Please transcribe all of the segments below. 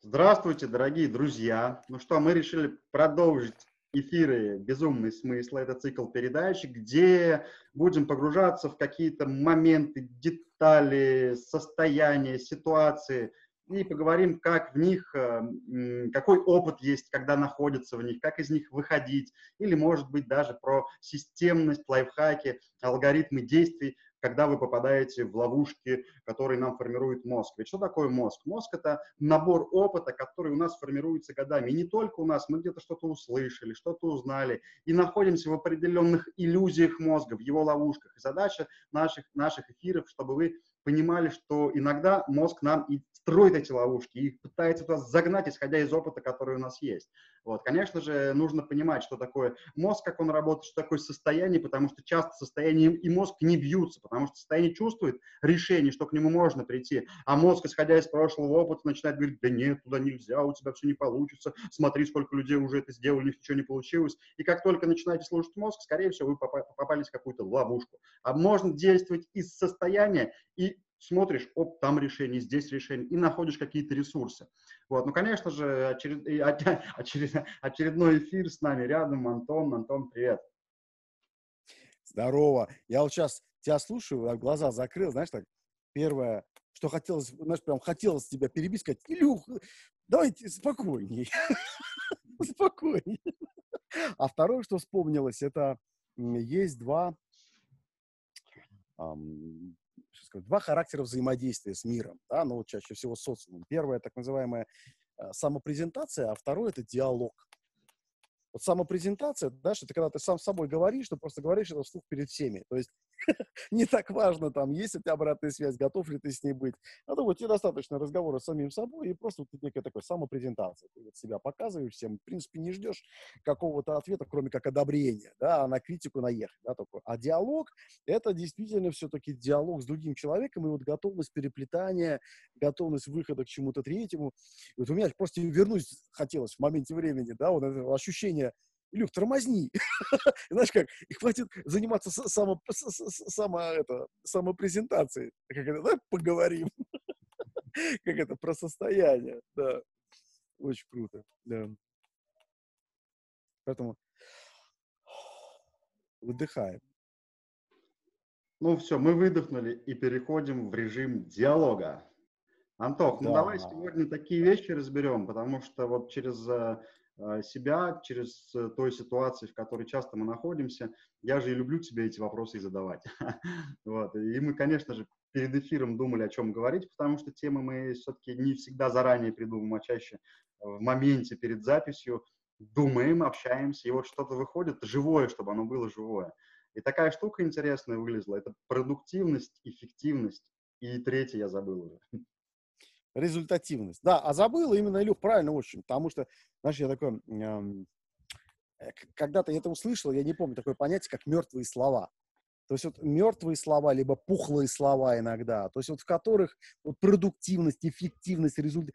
Здравствуйте, дорогие друзья. Ну что, мы решили продолжить эфиры «Безумный смысл». Это цикл передач, где будем погружаться в какие-то моменты, детали, состояния, ситуации и поговорим, как в них, э, какой опыт есть, когда находятся в них, как из них выходить, или, может быть, даже про системность, лайфхаки, алгоритмы действий, когда вы попадаете в ловушки, которые нам формирует мозг. Ведь что такое мозг? Мозг — это набор опыта, который у нас формируется годами. И не только у нас, мы где-то что-то услышали, что-то узнали, и находимся в определенных иллюзиях мозга, в его ловушках. И задача наших, наших эфиров, чтобы вы понимали, что иногда мозг нам и строит эти ловушки, и пытается туда загнать, исходя из опыта, который у нас есть. Вот. Конечно же, нужно понимать, что такое мозг, как он работает, что такое состояние, потому что часто состояние и мозг не бьются, потому что состояние чувствует решение, что к нему можно прийти, а мозг, исходя из прошлого опыта, начинает говорить, да нет, туда нельзя, у тебя все не получится, смотри, сколько людей уже это сделали, у них ничего не получилось. И как только начинаете слушать мозг, скорее всего, вы попались в какую-то ловушку. А можно действовать из состояния и смотришь, оп, там решение, здесь решение, и находишь какие-то ресурсы. Вот. Ну, конечно же, очеред... очеред... очередной эфир с нами рядом. Антон. Антон, привет. Здорово. Я вот сейчас тебя слушаю, глаза закрыл, знаешь, так, первое, что хотелось, знаешь, прям хотелось тебя перебить, сказать, Илюх, давайте спокойней. Спокойней. А второе, что вспомнилось, это есть два сказать, два характера взаимодействия с миром, да, ну, вот чаще всего социумом. Первое, так называемая э, самопрезентация, а второе – это диалог. Вот самопрезентация, да, что это когда ты сам с собой говоришь, ты просто говоришь это вслух перед всеми. То есть не так важно, там, есть у тебя обратная связь, готов ли ты с ней быть. А то вот тебе достаточно разговора с самим собой и просто вот некая такая самопрезентация. Ты вот себя показываешь всем, в принципе, не ждешь какого-то ответа, кроме как одобрения, да, а на критику наехать, да, такой. А диалог — это действительно все-таки диалог с другим человеком и вот готовность переплетания, готовность выхода к чему-то третьему. И вот у меня просто вернусь хотелось в моменте времени, да, вот это ощущение Илюх, тормозни. Знаешь как, и хватит заниматься само, само, это, самопрезентацией. Как это, давай поговорим. как это, про состояние. Да. Очень круто. Да. Поэтому выдыхаем. Ну все, мы выдохнули и переходим в режим диалога. Антох, ну да. ну давай сегодня такие вещи разберем, потому что вот через Э, себя через э, той ситуации, в которой часто мы находимся. Я же и люблю тебе эти вопросы задавать. вот. И мы, конечно же, перед эфиром думали, о чем говорить, потому что темы мы все-таки не всегда заранее придумываем, а чаще в моменте перед записью думаем, общаемся, и вот что-то выходит живое, чтобы оно было живое. И такая штука интересная вылезла. Это продуктивность, эффективность. И третье я забыл уже результативность. Да, а забыл именно, Илюх, правильно очень, потому что, знаешь, я такой, эм, когда-то я это услышал, я не помню такое понятие, как мертвые слова. То есть вот мертвые слова, либо пухлые слова иногда, то есть вот в которых вот продуктивность, эффективность, результат.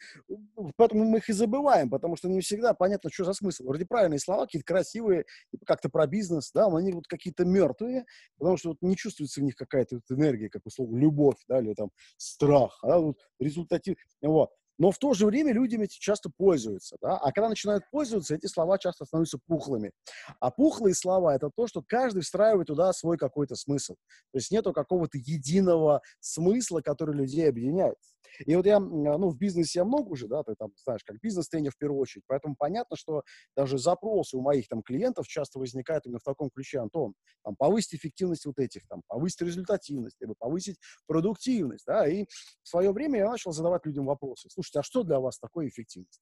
Поэтому мы их и забываем, потому что не всегда понятно, что за смысл. Вроде правильные слова, какие-то красивые, как-то про бизнес, да, но они вот какие-то мертвые, потому что вот не чувствуется в них какая-то вот энергия, как условно любовь, да, или там страх, да, вот результатив, вот. Но в то же время людям эти часто пользуются. Да? А когда начинают пользоваться, эти слова часто становятся пухлыми. А пухлые слова – это то, что каждый встраивает туда свой какой-то смысл. То есть нету какого-то единого смысла, который людей объединяет. И вот я, ну, в бизнесе я много уже, да, ты там знаешь, как бизнес-тренер в первую очередь, поэтому понятно, что даже запросы у моих там клиентов часто возникают именно в таком ключе, Антон, там, повысить эффективность вот этих, там, повысить результативность, либо повысить продуктивность, да, и в свое время я начал задавать людям вопросы. Слушайте, а что для вас такое эффективность?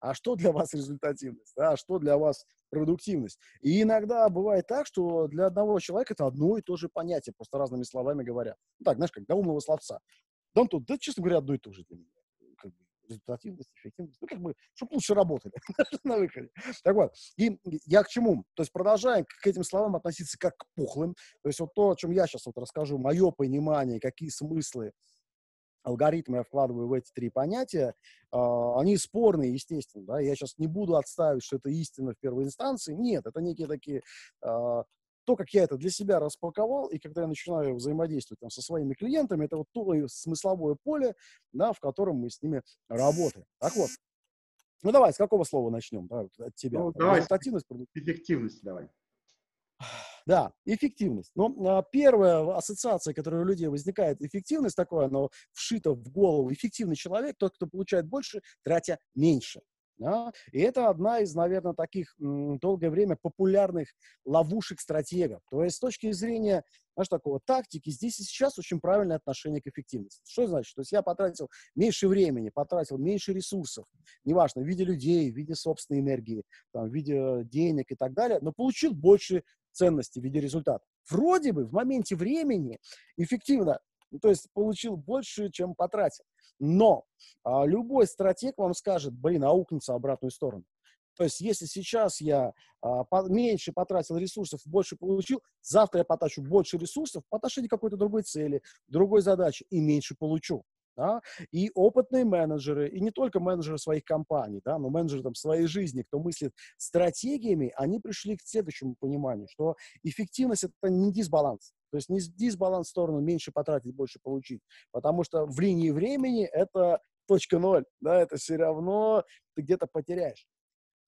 а что для вас результативность, а что для вас продуктивность. И иногда бывает так, что для одного человека это одно и то же понятие, просто разными словами говоря. Ну, так, знаешь, как для умного словца. Тут, да, честно говоря, одно и то же для меня. Как бы, результативность, эффективность, ну, как бы, чтобы лучше работали на выходе. Так вот, и я к чему? То есть продолжаем к этим словам относиться как к пухлым. То есть вот то, о чем я сейчас вот расскажу, мое понимание, какие смыслы алгоритмы я вкладываю в эти три понятия, э, они спорные, естественно, да, я сейчас не буду отставить, что это истина в первой инстанции, нет, это некие такие э, то, как я это для себя распаковал, и когда я начинаю взаимодействовать там, со своими клиентами, это вот то смысловое поле, да, в котором мы с ними работаем. Так вот, ну давай, с какого слова начнем? Да, от тебя. Ну, давай, Результативность. Эффективность давай. Да, эффективность. Но а, первая ассоциация, которая у людей возникает, эффективность такое, но вшито в голову. Эффективный человек, тот, кто получает больше, тратя меньше. Да? И это одна из, наверное, таких м, долгое время популярных ловушек стратегов. То есть с точки зрения знаешь, такого тактики, здесь и сейчас очень правильное отношение к эффективности. Что значит? То есть я потратил меньше времени, потратил меньше ресурсов, неважно, в виде людей, в виде собственной энергии, там, в виде денег и так далее, но получил больше ценности в виде результата. Вроде бы в моменте времени эффективно, ну, то есть получил больше, чем потратил. Но а, любой стратег вам скажет, блин, аукнется обратную сторону. То есть, если сейчас я а, по, меньше потратил ресурсов, больше получил, завтра я потрачу больше ресурсов по отношению к какой-то другой цели, другой задаче и меньше получу. Да? И опытные менеджеры, и не только менеджеры своих компаний, да, но менеджеры там, своей жизни, кто мыслит стратегиями, они пришли к следующему пониманию, что эффективность – это не дисбаланс. То есть не дисбаланс в сторону меньше потратить, больше получить. Потому что в линии времени это точка ноль. Да, это все равно ты где-то потеряешь.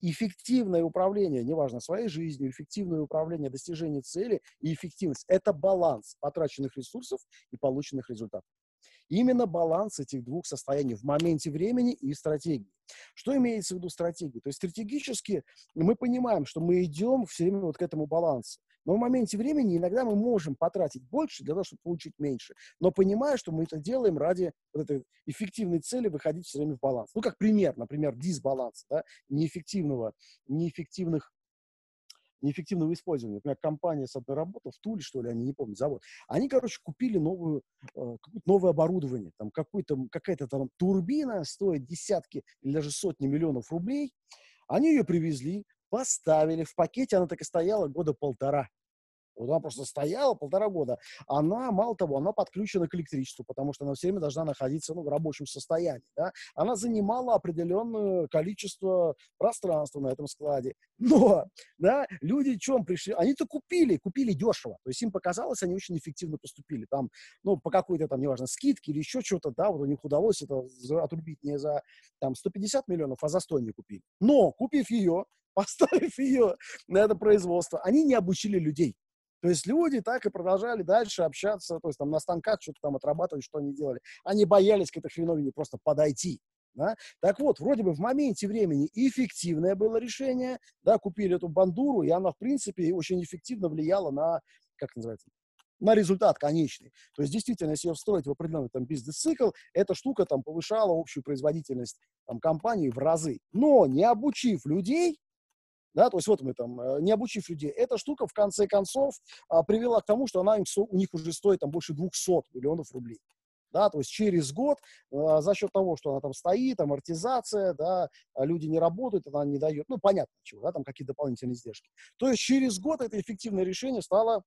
Эффективное управление, неважно, своей жизнью, эффективное управление достижением цели и эффективность – это баланс потраченных ресурсов и полученных результатов. Именно баланс этих двух состояний в моменте времени и стратегии. Что имеется в виду стратегия? То есть стратегически мы понимаем, что мы идем все время вот к этому балансу. Но в моменте времени иногда мы можем потратить больше для того, чтобы получить меньше. Но понимая, что мы это делаем ради вот этой эффективной цели выходить все время в баланс. Ну, как пример, например, дисбаланс, да, неэффективного, неэффективных неэффективного использования. Например, компания с одной работы, в Туле, что ли, они не помню, завод. Они, короче, купили новую, э, новое оборудование. Там какой-то, какая-то там турбина стоит десятки или даже сотни миллионов рублей. Они ее привезли, поставили, в пакете она так и стояла года полтора. Вот она просто стояла полтора года. Она, мало того, она подключена к электричеству, потому что она все время должна находиться ну, в рабочем состоянии. Да? Она занимала определенное количество пространства на этом складе. Но да, люди чем пришли? Они-то купили, купили дешево. То есть им показалось, они очень эффективно поступили. Там, ну, по какой-то там, неважно, скидке или еще что-то, да, вот у них удалось это отрубить не за там 150 миллионов, а за 100 не купили. Но, купив ее, поставив ее на это производство, они не обучили людей. То есть люди так и продолжали дальше общаться, то есть там на станках что-то там отрабатывать, что они делали. Они боялись к этой хреновине просто подойти. Да? Так вот, вроде бы в моменте времени эффективное было решение, да, купили эту бандуру, и она, в принципе, очень эффективно влияла на, как называется, на результат конечный. То есть, действительно, если ее встроить в определенный там бизнес-цикл, эта штука там повышала общую производительность там компании в разы. Но не обучив людей, да, то есть вот мы там, э, не обучив людей, эта штука в конце концов а, привела к тому, что она им, у них уже стоит там больше 200 миллионов рублей. Да, то есть через год э, за счет того, что она там стоит, амортизация, да, а люди не работают, она не дает, ну, понятно чего, да, там какие дополнительные издержки. То есть через год это эффективное решение стало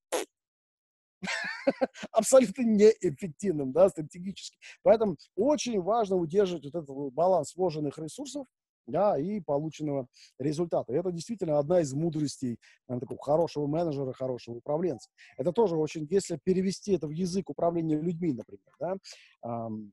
абсолютно неэффективным, да, стратегически. Поэтому очень важно удерживать вот этот баланс вложенных ресурсов, да, и полученного результата. И это действительно одна из мудростей наверное, такого хорошего менеджера, хорошего управленца. Это тоже очень, если перевести это в язык управления людьми, например, да, эм,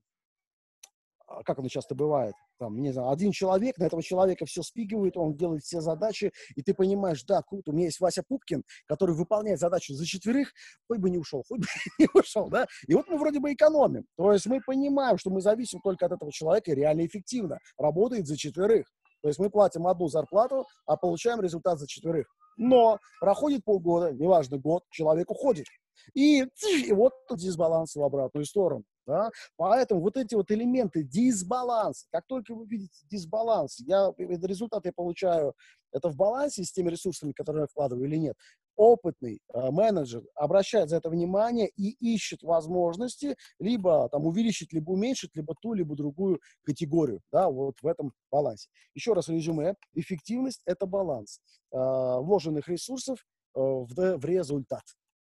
как оно часто бывает, там, не знаю, один человек, на этого человека все спигивает, он делает все задачи, и ты понимаешь, да, круто, у меня есть Вася Пупкин, который выполняет задачу за четверых, хоть бы не ушел, хоть бы не ушел, да, и вот мы вроде бы экономим, то есть мы понимаем, что мы зависим только от этого человека реально эффективно работает за четверых, то есть мы платим одну зарплату, а получаем результат за четверых. Но проходит полгода, неважно, год, человек уходит. И, и вот дисбаланс в обратную сторону. Да? Поэтому вот эти вот элементы дисбаланса, как только вы видите дисбаланс, я, результат я получаю, это в балансе с теми ресурсами, которые я вкладываю или нет, опытный э, менеджер обращает за это внимание и ищет возможности либо там увеличить, либо уменьшить, либо ту, либо другую категорию, да, вот в этом балансе. Еще раз резюме. Эффективность – это баланс э, вложенных ресурсов э, в, в результат.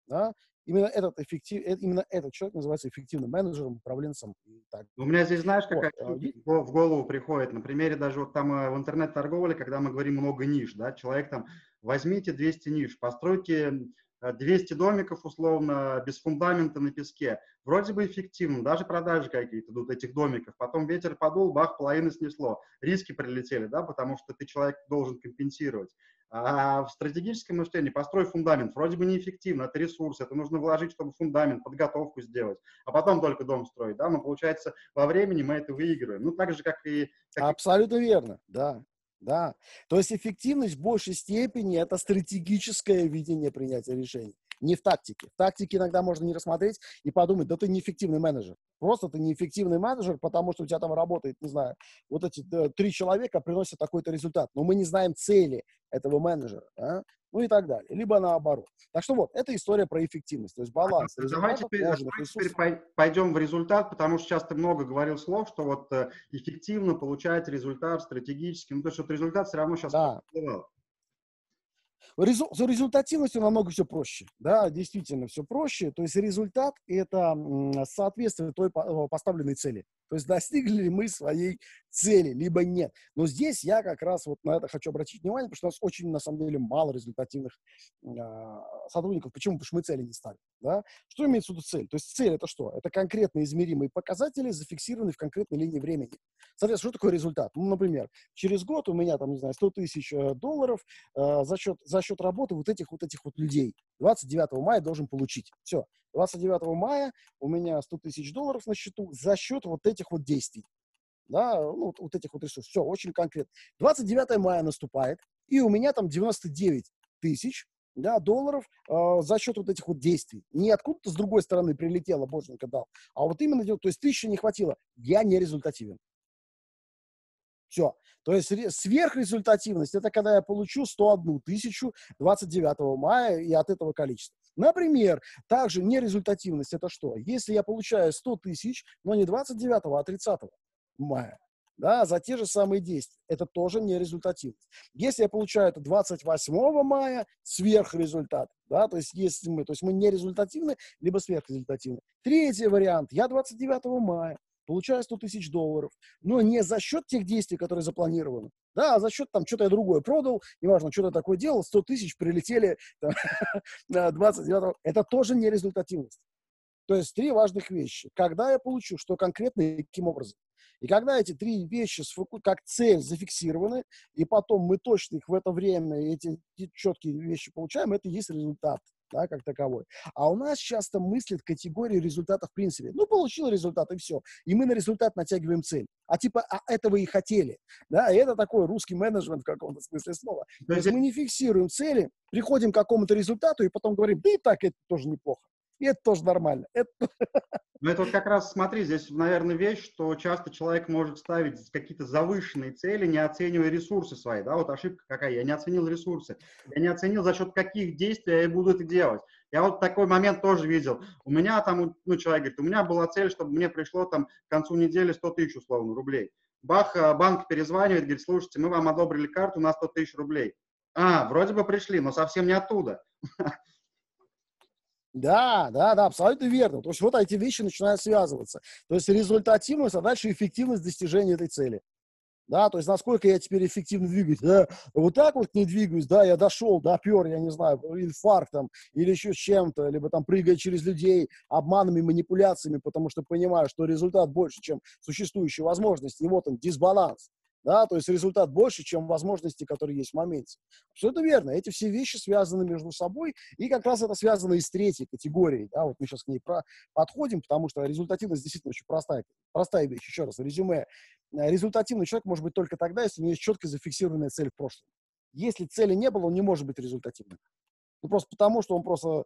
Да? Именно этот, эффектив, э, именно этот человек называется эффективным менеджером, управленцем. И так. У меня здесь, знаешь, какая вот. А, в голову приходит, на примере даже вот там э, в интернет-торговле, когда мы говорим много ниш, да, человек там, возьмите 200 ниш, постройте 200 домиков условно, без фундамента на песке. Вроде бы эффективно, даже продажи какие-то идут этих домиков. Потом ветер подул, бах, половину снесло. Риски прилетели, да, потому что ты человек должен компенсировать. А в стратегическом мышлении построй фундамент. Вроде бы неэффективно, это ресурс, это нужно вложить, чтобы фундамент, подготовку сделать, а потом только дом строить, да, но получается во времени мы это выигрываем. Ну, так же, как и... Как Абсолютно верно, да. Да. То есть эффективность в большей степени это стратегическое видение принятия решений, не в тактике. В тактике иногда можно не рассмотреть и подумать, да ты неэффективный менеджер. Просто ты неэффективный менеджер, потому что у тебя там работает, не знаю, вот эти да, три человека приносят такой-то результат. Но мы не знаем цели этого менеджера. Да? ну и так далее. Либо наоборот. Так что вот, это история про эффективность, то есть баланс. А, давай теперь, давай теперь пойдем в результат, потому что сейчас ты много говорил слов, что вот э, эффективно получать результат стратегически, ну то есть вот результат все равно сейчас да. За результативностью намного все проще. Да, действительно все проще. То есть результат – это соответствие той поставленной цели. То есть достигли ли мы своей цели, либо нет. Но здесь я как раз вот на это хочу обратить внимание, потому что у нас очень, на самом деле, мало результативных э, сотрудников. Почему? Потому что мы цели не ставим. Да? Что имеется в виду цель? То есть цель это что? Это конкретно измеримые показатели, зафиксированные в конкретной линии времени. Соответственно, что такое результат? Ну, например, через год у меня там, не знаю, 100 тысяч э, долларов э, за, счет, за счет работы вот этих вот этих вот людей. 29 мая должен получить. Все. 29 мая у меня 100 тысяч долларов на счету за счет вот этих вот действий. Да, ну, вот, этих вот ресурсов. Все, очень конкретно. 29 мая наступает, и у меня там 99 тысяч да, долларов э, за счет вот этих вот действий. Не откуда-то с другой стороны прилетело, боженька дал, а вот именно, то есть тысячи не хватило. Я не результативен. Все. То есть сверхрезультативность – это когда я получу 101 тысячу 29 мая и от этого количества. Например, также нерезультативность – это что? Если я получаю 100 тысяч, но не 29, а 30 мая, да, за те же самые действия. Это тоже не результативность. Если я получаю это 28 мая, сверхрезультат, да, то есть если мы, то есть мы не результативны, либо сверхрезультативны. Третий вариант, я 29 мая получаю 100 тысяч долларов, но не за счет тех действий, которые запланированы, да, а за счет там что-то я другое продал, неважно, что-то такое делал, 100 тысяч прилетели там, 29 это тоже не результативность. То есть три важных вещи. Когда я получу, что конкретно и каким образом. И когда эти три вещи как цель зафиксированы, и потом мы точно их в это время, эти четкие вещи получаем, это и есть результат да, как таковой. А у нас часто мыслят категории результата в принципе. Ну, получил результат, и все. И мы на результат натягиваем цель. А типа, а этого и хотели. Да, и это такой русский менеджмент в каком-то смысле слова. То есть мы не фиксируем цели, приходим к какому-то результату, и потом говорим, да и так это тоже неплохо. И это тоже нормально. Это... Ну, это вот как раз, смотри, здесь, наверное, вещь, что часто человек может ставить какие-то завышенные цели, не оценивая ресурсы свои, да, вот ошибка какая, я не оценил ресурсы, я не оценил, за счет каких действий я буду это делать. Я вот такой момент тоже видел. У меня там, ну, человек говорит, у меня была цель, чтобы мне пришло там к концу недели 100 тысяч, условно, рублей. Бах, а, банк перезванивает, говорит, слушайте, мы вам одобрили карту на 100 тысяч рублей. А, вроде бы пришли, но совсем не оттуда. Да, да, да, абсолютно верно. То есть вот эти вещи начинают связываться. То есть результативность, а дальше эффективность достижения этой цели. Да, то есть насколько я теперь эффективно двигаюсь. Да, вот так вот не двигаюсь, да, я дошел, допер, я не знаю, инфарктом или еще чем-то, либо там прыгая через людей обманами, манипуляциями, потому что понимаю, что результат больше, чем существующие возможности. И вот он, дисбаланс да, то есть результат больше, чем возможности, которые есть в моменте. Все это верно, эти все вещи связаны между собой, и как раз это связано и с третьей категорией, да, вот мы сейчас к ней про подходим, потому что результативность действительно очень простая, простая вещь, еще раз, резюме. Результативный человек может быть только тогда, если у него есть четко зафиксированная цель в прошлом. Если цели не было, он не может быть результативным. Ну, просто потому, что он просто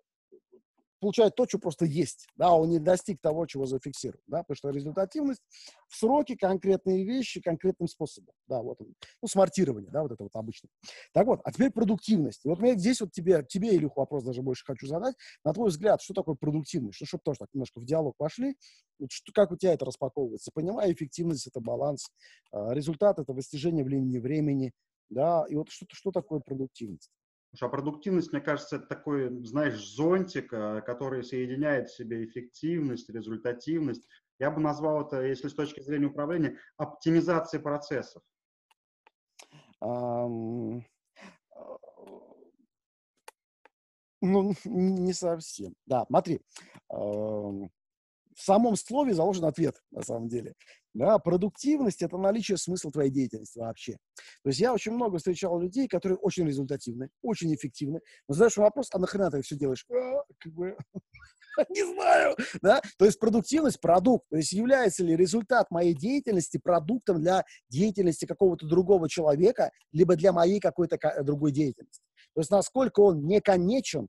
получает то, что просто есть, да, он не достиг того, чего зафиксировал, да, потому что результативность в сроке конкретные вещи конкретным способом, да, вот, ну, смартирование, да, вот это вот обычно. Так вот, а теперь продуктивность. Вот мне здесь вот тебе, тебе, Илюх, вопрос даже больше хочу задать. На твой взгляд, что такое продуктивность? Что, чтобы тоже так немножко в диалог пошли, вот что, как у тебя это распаковывается? Понимаю, эффективность – это баланс, а, результат – это достижение в линии времени, да, и вот что, что такое продуктивность? Потому что продуктивность, мне кажется, это такой, знаешь, зонтик, э, который соединяет в себе эффективность, результативность. Я бы назвал это, если с точки зрения управления, оптимизацией процессов. Um, Ну, не совсем. Да, смотри, в самом слове заложен ответ, на самом деле. Да, продуктивность – это наличие смысла твоей деятельности вообще. То есть я очень много встречал людей, которые очень результативны, очень эффективны. Но задаешь вопрос, а нахрена ты все делаешь? А, не знаю, да? То есть продуктивность – продукт. То есть является ли результат моей деятельности продуктом для деятельности какого-то другого человека, либо для моей какой-то другой деятельности. То есть насколько он не конечен,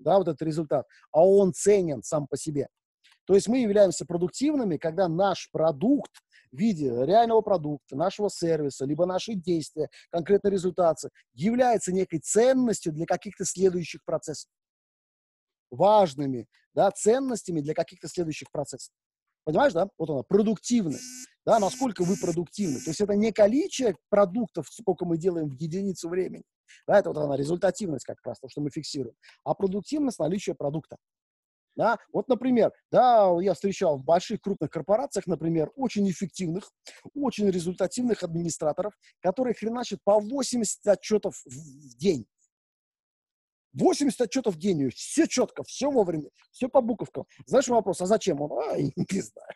да, вот этот результат, а он ценен сам по себе. То есть мы являемся продуктивными, когда наш продукт в виде реального продукта, нашего сервиса, либо наши действия, конкретной результации, является некой ценностью для каких-то следующих процессов. Важными да, ценностями для каких-то следующих процессов. Понимаешь, да? Вот она, продуктивность. Да, насколько вы продуктивны. То есть это не количество продуктов, сколько мы делаем в единицу времени. Да, это вот она, результативность как раз, то, что мы фиксируем. А продуктивность – наличие продукта. Да? Вот, например, да, я встречал в больших крупных корпорациях, например, очень эффективных, очень результативных администраторов, которые хреначат по 80 отчетов в день. 80 отчетов в день, все четко, все вовремя, все по буковкам. Знаешь вопрос, а зачем он? А, не знаю.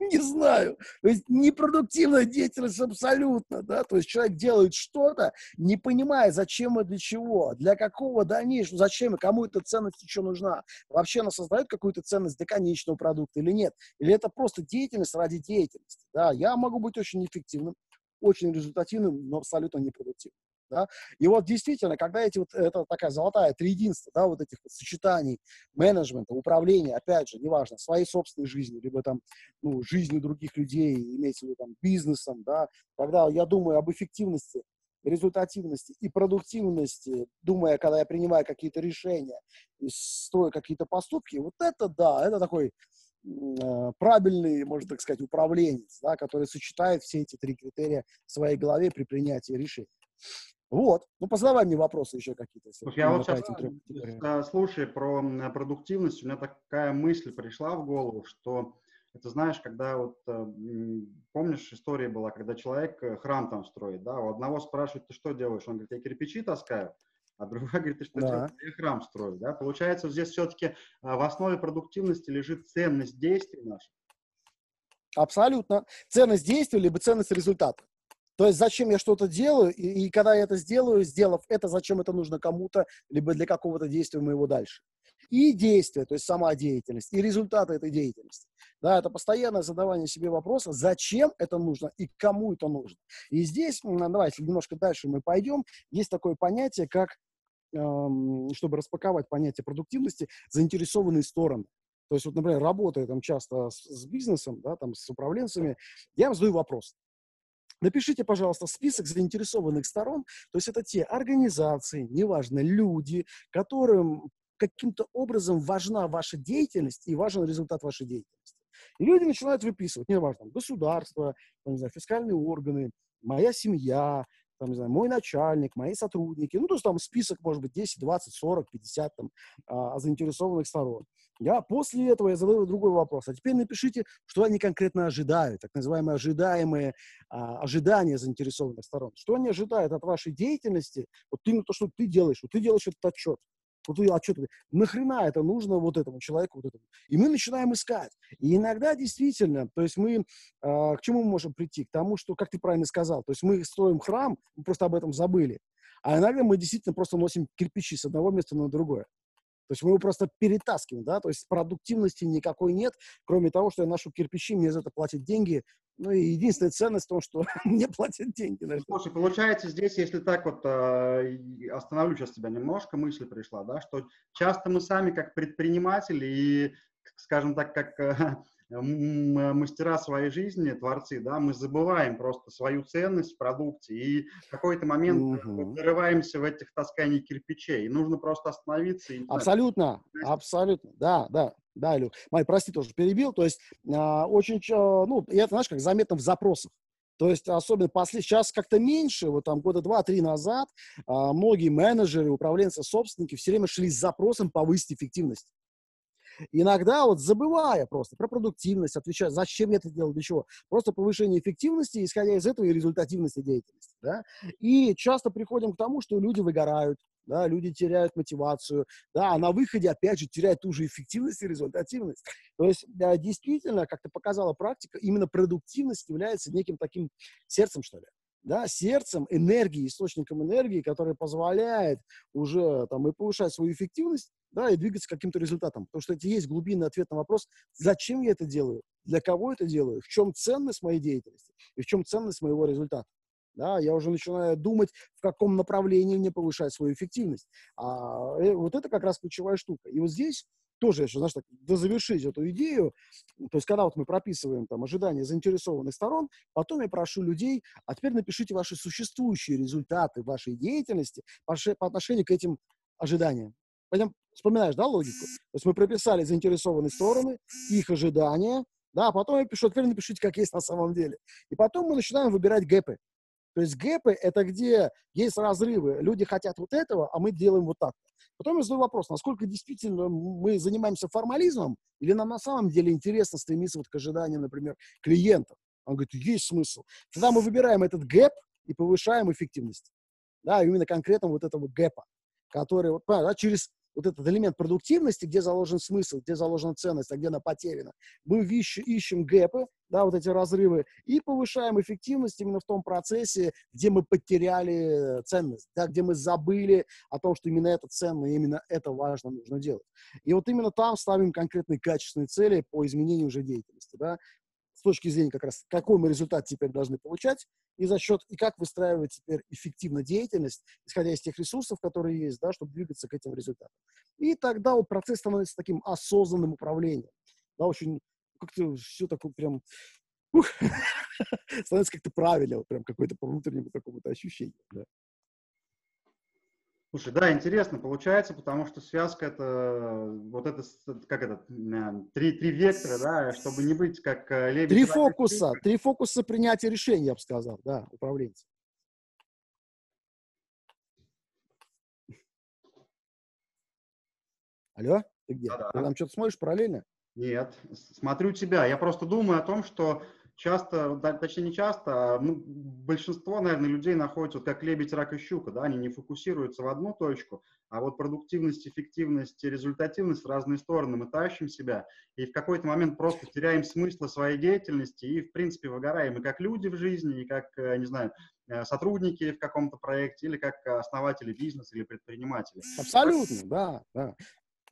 Не знаю. То есть непродуктивная деятельность абсолютно, да, то есть человек делает что-то, не понимая, зачем и для чего, для какого дальнейшего, зачем и кому эта ценность еще нужна. Вообще она создает какую-то ценность для конечного продукта или нет? Или это просто деятельность ради деятельности, да? Я могу быть очень эффективным, очень результативным, но абсолютно непродуктивным. Да? И вот действительно, когда эти вот, это такая золотая триединство, да, вот этих вот сочетаний менеджмента, управления, опять же, неважно, своей собственной жизнью, либо там, ну, жизнью других людей, имеется в виду там бизнесом, да, когда я думаю об эффективности, результативности и продуктивности, думая, когда я принимаю какие-то решения и строю какие-то поступки, вот это да, это такой э, правильный, можно так сказать, управленец, да, который сочетает все эти три критерия в своей голове при принятии решений. Вот. Ну, позадавай мне вопросы еще какие-то. Слушай, я вот сейчас, э, слушай про продуктивность, у меня такая мысль пришла в голову, что это знаешь, когда вот, э, помнишь, история была, когда человек э, храм там строит, да, у одного спрашивают, ты что делаешь? Он говорит, я кирпичи таскаю, а другой говорит, ты что да. делаешь? Я храм строю, да. Получается, здесь все-таки в основе продуктивности лежит ценность действий наших. Абсолютно. Ценность действия, либо ценность результата. То есть зачем я что-то делаю, и, и когда я это сделаю, сделав это, зачем это нужно кому-то, либо для какого-то действия моего дальше. И действие, то есть сама деятельность, и результаты этой деятельности. Да, это постоянное задавание себе вопроса, зачем это нужно и кому это нужно. И здесь, давайте немножко дальше мы пойдем, есть такое понятие, как, эм, чтобы распаковать понятие продуктивности, заинтересованные стороны. То есть, вот, например, работая там часто с, с бизнесом, да, там, с управленцами, я им задаю вопрос, Напишите, пожалуйста, список заинтересованных сторон, то есть это те организации, неважно, люди, которым каким-то образом важна ваша деятельность и важен результат вашей деятельности. И люди начинают выписывать, неважно, государство, не знаю, фискальные органы, моя семья, там, не знаю, мой начальник, мои сотрудники, ну, то есть там список, может быть, 10, 20, 40, 50 там, а, заинтересованных сторон. Я после этого я задаю другой вопрос. А теперь напишите, что они конкретно ожидают, так называемые ожидаемые а, ожидания заинтересованных сторон. Что они ожидают от вашей деятельности, вот именно то, что ты делаешь, вот ты делаешь этот отчет. Вот ты отчет, нахрена это нужно вот этому человеку, вот этому. И мы начинаем искать. И иногда действительно, то есть мы, э, к чему мы можем прийти? К тому, что, как ты правильно сказал, то есть мы строим храм, мы просто об этом забыли. А иногда мы действительно просто носим кирпичи с одного места на другое. То есть мы его просто перетаскиваем, да, то есть продуктивности никакой нет, кроме того, что я ношу кирпичи, мне за это платят деньги. Ну и единственная ценность в том, что мне платят деньги. Наверное. Слушай, получается здесь, если так вот э, остановлю сейчас тебя немножко, мысль пришла, да, что часто мы сами как предприниматели и, скажем так, как мастера своей жизни, творцы, да, мы забываем просто свою ценность в продукте и в какой-то момент угу. зарываемся в этих тасканиях кирпичей. И нужно просто остановиться. И, абсолютно, знать, абсолютно, да, да. Да, Илю, Май, прости, тоже перебил. То есть а, очень, ну, и это, знаешь, как заметно в запросах. То есть, особенно после, сейчас как-то меньше, вот там года два-три назад, а, многие менеджеры, управленцы, собственники все время шли с запросом повысить эффективность. Иногда вот забывая просто про продуктивность, отвечая, зачем я это делал, для чего, просто повышение эффективности, исходя из этого и результативности деятельности, да, и часто приходим к тому, что люди выгорают, да, люди теряют мотивацию, да, а на выходе, опять же, теряют ту же эффективность и результативность. То есть, да, действительно, как-то показала практика, именно продуктивность является неким таким сердцем, что ли, да, сердцем, энергией, источником энергии, который позволяет уже там и повышать свою эффективность, да, и двигаться к каким-то результатам. Потому что это есть глубинный ответ на вопрос, зачем я это делаю, для кого это делаю, в чем ценность моей деятельности и в чем ценность моего результата. Да, я уже начинаю думать, в каком направлении мне повышать свою эффективность. А э, вот это как раз ключевая штука. И вот здесь тоже еще, знаешь, так, дозавершить эту идею, то есть когда вот мы прописываем там ожидания заинтересованных сторон, потом я прошу людей, а теперь напишите ваши существующие результаты вашей деятельности по, по отношению к этим ожиданиям. Пойдем, вспоминаешь, да, логику? То есть мы прописали заинтересованные стороны, их ожидания, да, а потом я пишу, теперь напишите, как есть на самом деле. И потом мы начинаем выбирать гэпы. То есть гэпы — это где есть разрывы. Люди хотят вот этого, а мы делаем вот так. Потом я задаю вопрос, насколько действительно мы занимаемся формализмом, или нам на самом деле интересно стремиться вот к ожиданиям, например, клиентов. Он говорит, есть смысл. Тогда мы выбираем этот гэп и повышаем эффективность. Да, именно конкретно вот этого гэпа, который вот, да, через вот этот элемент продуктивности, где заложен смысл, где заложена ценность, а где она потеряна. Мы ищем, ищем гэпы, да, вот эти разрывы, и повышаем эффективность именно в том процессе, где мы потеряли ценность, да, где мы забыли о том, что именно это ценно, и именно это важно нужно делать. И вот именно там ставим конкретные качественные цели по изменению уже деятельности, да, точки зрения как раз, какой мы результат теперь должны получать, и за счет, и как выстраивать теперь эффективно деятельность, исходя из тех ресурсов, которые есть, да, чтобы двигаться к этим результатам. И тогда вот процесс становится таким осознанным управлением, да, очень, как-то все такое прям, ух, становится как-то правильно, прям какое-то по внутреннему какому-то ощущению, да. Слушай, да, интересно получается, потому что связка это вот это, как это, три, три вектора, да, чтобы не быть как э, лебедь. Три фокуса, три фокуса принятия решений, я бы сказал, да, управленец. Алло, ты где? Да-да. Ты там что-то смотришь параллельно? Нет, смотрю тебя. Я просто думаю о том, что часто, точнее не часто, а, ну, большинство, наверное, людей находятся вот как лебедь, рак и щука, да, они не фокусируются в одну точку, а вот продуктивность, эффективность, результативность в разные стороны мы тащим себя, и в какой-то момент просто теряем смысл своей деятельности и, в принципе, выгораем и как люди в жизни, и как, э, не знаю, э, сотрудники в каком-то проекте, или как основатели бизнеса или предприниматели. Абсолютно, да, да.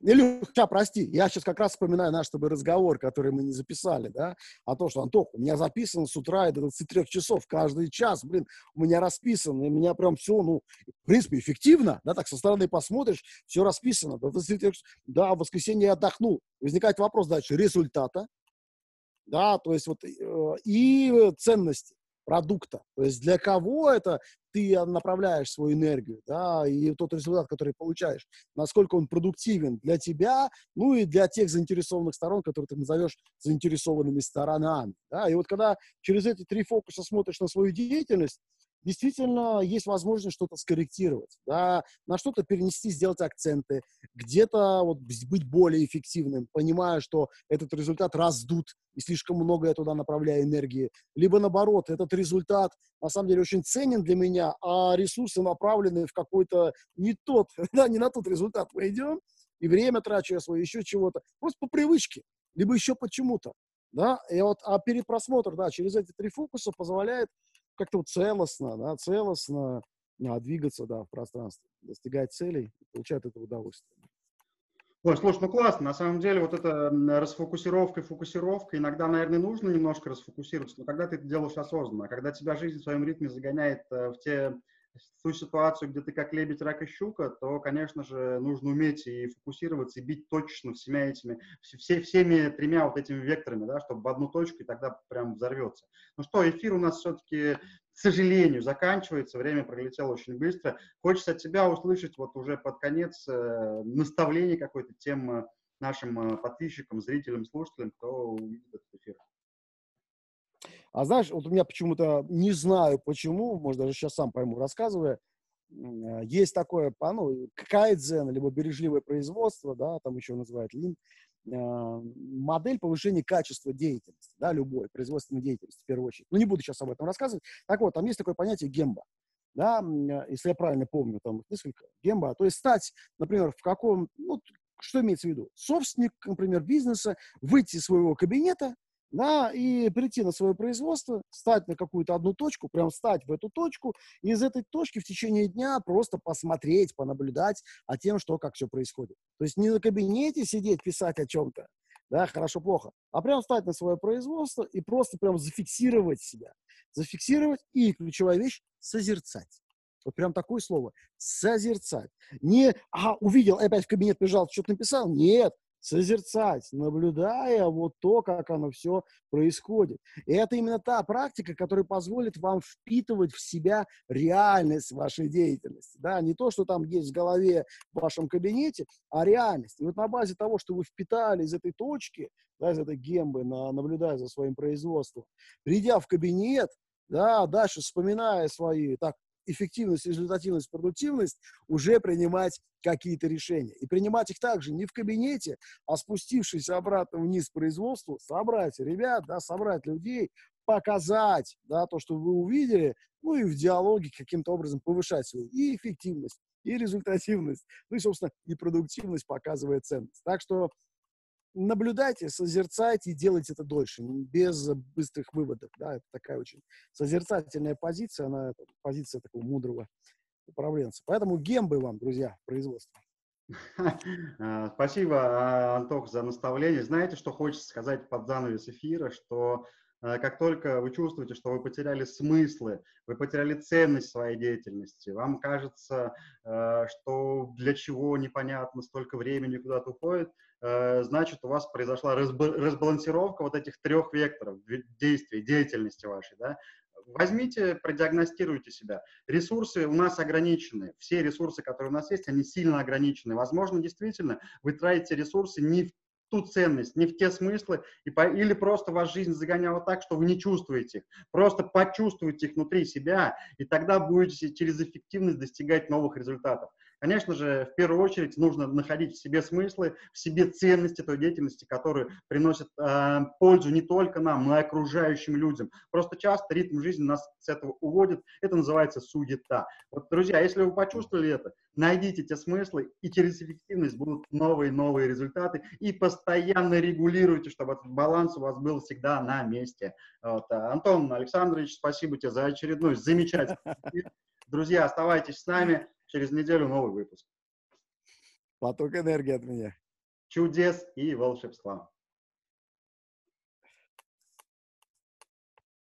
Илюха, прости, я сейчас как раз вспоминаю наш с тобой разговор, который мы не записали, да, о том, что, Антох, у меня записано с утра до 23 часов, каждый час, блин, у меня расписано, и у меня прям все, ну, в принципе, эффективно, да, так со стороны посмотришь, все расписано, до 23 да, в воскресенье я отдохнул. Возникает вопрос дальше результата, да, то есть вот э, и ценности продукта. То есть для кого это ты направляешь свою энергию, да, и тот результат, который получаешь, насколько он продуктивен для тебя, ну и для тех заинтересованных сторон, которые ты назовешь заинтересованными сторонами, да, и вот когда через эти три фокуса смотришь на свою деятельность, действительно есть возможность что-то скорректировать, да, на что-то перенести, сделать акценты, где-то вот быть более эффективным, понимая, что этот результат раздут, и слишком много я туда направляю энергии, либо наоборот, этот результат на самом деле очень ценен для меня, а ресурсы направлены в какой-то не тот, да, не на тот результат мы идем, и время трачу я свое, еще чего-то, просто по привычке, либо еще почему-то, да, и вот, а перепросмотр, да, через эти три фокуса позволяет как-то вот целостно, да, целостно а, двигаться, да, в пространстве, достигать целей, получать это удовольствие. Ой, слушай, ну классно. На самом деле вот эта расфокусировка и фокусировка, иногда, наверное, нужно немножко расфокусироваться, но когда ты это делаешь осознанно, когда тебя жизнь в своем ритме загоняет э, в те ту ситуацию, где ты как лебедь, рак и щука, то, конечно же, нужно уметь и фокусироваться, и бить точечно всеми этими, все, всеми тремя вот этими векторами, да, чтобы в одну точку, и тогда прям взорвется. Ну что, эфир у нас все-таки, к сожалению, заканчивается, время пролетело очень быстро. Хочется от тебя услышать вот уже под конец э, наставление какой-то тем э, нашим э, подписчикам, зрителям, слушателям, кто увидит этот эфир. А знаешь, вот у меня почему-то, не знаю почему, может, даже сейчас сам пойму, рассказывая, а, есть такое, ну, кайдзен, либо бережливое производство, да, там еще называют лин, модель повышения качества деятельности, да, любой производственной деятельности, в первую очередь. Ну, не буду сейчас об этом рассказывать. Так вот, там есть такое понятие гемба, да, если я правильно помню, там несколько гемба, то есть стать, например, в каком, ну, что имеется в виду? Собственник, например, бизнеса, выйти из своего кабинета, да, и прийти на свое производство, стать на какую-то одну точку, прям встать в эту точку, и из этой точки в течение дня просто посмотреть, понаблюдать о тем, что, как все происходит. То есть не на кабинете сидеть, писать о чем-то, да, хорошо-плохо, а прям встать на свое производство и просто прям зафиксировать себя. Зафиксировать и, ключевая вещь, созерцать. Вот прям такое слово. Созерцать. Не, а, увидел, опять в кабинет бежал, что-то написал. Нет, созерцать, наблюдая вот то, как оно все происходит. И это именно та практика, которая позволит вам впитывать в себя реальность вашей деятельности. Да? Не то, что там есть в голове в вашем кабинете, а реальность. И вот на базе того, что вы впитали из этой точки, да, из этой гембы, на, наблюдая за своим производством, придя в кабинет, да, дальше вспоминая свои, так, эффективность, результативность, продуктивность, уже принимать какие-то решения. И принимать их также не в кабинете, а спустившись обратно вниз производству, собрать ребят, да, собрать людей, показать да, то, что вы увидели, ну и в диалоге каким-то образом повышать свою и эффективность, и результативность, ну и, собственно, и продуктивность, показывая ценность. Так что наблюдайте, созерцайте и делайте это дольше, без быстрых выводов. Да, это такая очень созерцательная позиция, она позиция такого мудрого управленца. Поэтому гембы вам, друзья, производство. А, спасибо, а, Антох, за наставление. Знаете, что хочется сказать под занавес эфира, что а, как только вы чувствуете, что вы потеряли смыслы, вы потеряли ценность своей деятельности, вам кажется, что для чего непонятно, столько времени куда-то уходит, значит, у вас произошла разбалансировка вот этих трех векторов действий, деятельности вашей, да, возьмите, продиагностируйте себя. Ресурсы у нас ограничены. Все ресурсы, которые у нас есть, они сильно ограничены. Возможно, действительно, вы тратите ресурсы не в ту ценность, не в те смыслы, и по, или просто ваша жизнь загоняла так, что вы не чувствуете их. Просто почувствуйте их внутри себя, и тогда будете через эффективность достигать новых результатов. Конечно же, в первую очередь нужно находить в себе смыслы, в себе ценности той деятельности, которые приносят э, пользу не только нам, но и окружающим людям. Просто часто ритм жизни нас с этого уводит. Это называется суета. Вот, друзья, если вы почувствовали это, найдите те смыслы, и через эффективность будут новые-новые результаты. И постоянно регулируйте, чтобы этот баланс у вас был всегда на месте. Вот. А, Антон Александрович, спасибо тебе за очередной замечательный Друзья, оставайтесь с нами. Через неделю новый выпуск. Поток энергии от меня. Чудес и волшебства.